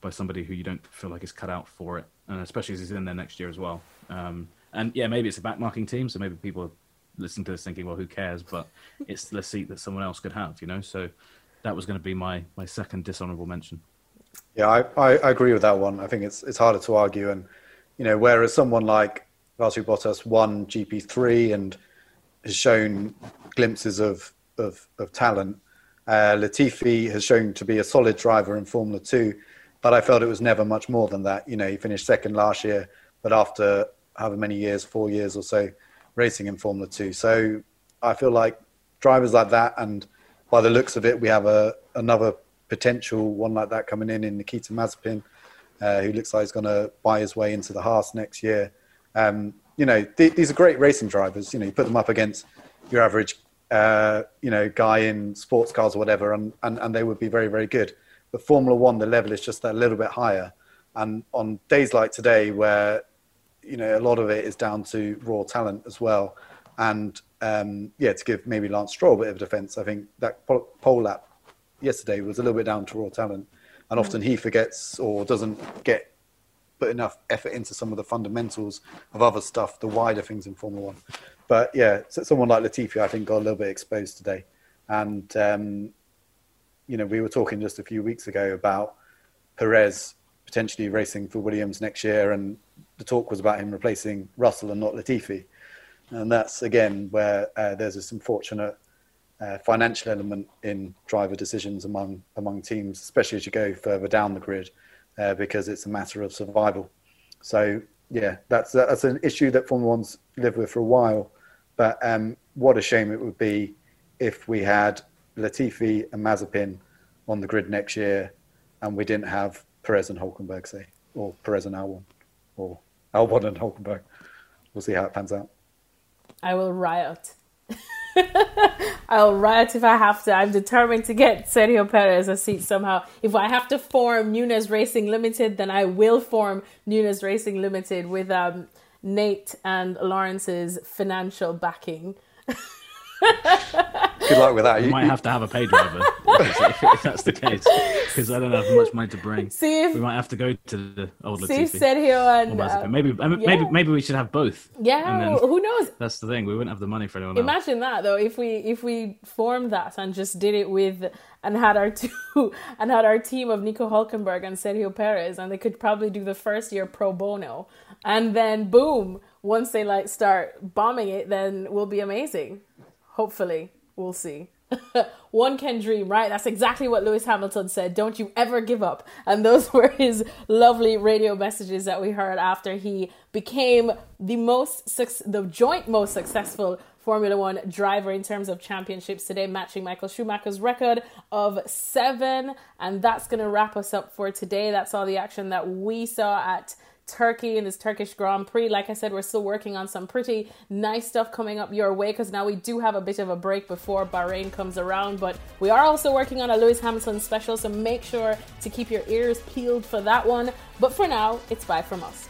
by somebody who you don't feel like is cut out for it, and especially as he's in there next year as well. Um, and yeah, maybe it's a backmarking team, so maybe people are listening to this thinking, well, who cares? But it's the seat that someone else could have, you know. So that was going to be my my second dishonourable mention. Yeah, I, I, I, agree with that one. I think it's it's harder to argue, and you know, whereas someone like Valtteri Bottas won GP three and has shown glimpses of of, of talent, uh, Latifi has shown to be a solid driver in Formula Two, but I felt it was never much more than that. You know, he finished second last year, but after however many years, four years or so, racing in Formula Two. So I feel like drivers like that, and by the looks of it, we have a another potential one like that coming in in Nikita Mazepin, uh, who looks like he's going to buy his way into the Haas next year. Um, you know, th- these are great racing drivers. You know, you put them up against your average uh, you know, guy in sports cars or whatever, and, and, and they would be very, very good. But Formula One, the level is just a little bit higher. And on days like today, where, you know, a lot of it is down to raw talent as well. And um, yeah, to give maybe Lance Stroll a bit of defense, I think that pole lap yesterday was a little bit down to raw talent. And often he forgets or doesn't get put enough effort into some of the fundamentals of other stuff, the wider things in Formula One. But yeah, someone like Latifi, I think, got a little bit exposed today. And, um, you know, we were talking just a few weeks ago about Perez potentially racing for Williams next year, and the talk was about him replacing Russell and not Latifi. And that's, again, where uh, there's this unfortunate uh, financial element in driver decisions among, among teams, especially as you go further down the grid, uh, because it's a matter of survival. So, yeah, that's, that's an issue that Formula One's lived with for a while but um, what a shame it would be if we had Latifi and Mazepin on the grid next year and we didn't have Perez and Hulkenberg, say, or Perez and Albon, or Albon and Hulkenberg. We'll see how it pans out. I will riot. (laughs) I'll riot if I have to. I'm determined to get Sergio Perez a seat somehow. If I have to form Nunes Racing Limited, then I will form Nunes Racing Limited with um, Nate and Lawrence's financial backing. (laughs) Good luck with that. You, you might have to have a pay driver if, if, that's the case, because I don't have much money to bring. See if, we might have to go to the old see Latifi. Sergio and uh, maybe yeah. maybe maybe we should have both. Yeah, who knows? That's the thing. We wouldn't have the money for anyone. Imagine else. that though. If we if we formed that and just did it with and had our (laughs) two and had our team of Nico Hulkenberg and Sergio Perez, and they could probably do the first year pro bono and then boom once they like start bombing it then we'll be amazing hopefully we'll see (laughs) one can dream right that's exactly what lewis hamilton said don't you ever give up and those (laughs) were his lovely radio messages that we heard after he became the most the joint most successful Formula One driver in terms of championships today, matching Michael Schumacher's record of seven. And that's going to wrap us up for today. That's all the action that we saw at Turkey in this Turkish Grand Prix. Like I said, we're still working on some pretty nice stuff coming up your way because now we do have a bit of a break before Bahrain comes around. But we are also working on a Lewis Hamilton special, so make sure to keep your ears peeled for that one. But for now, it's bye from us.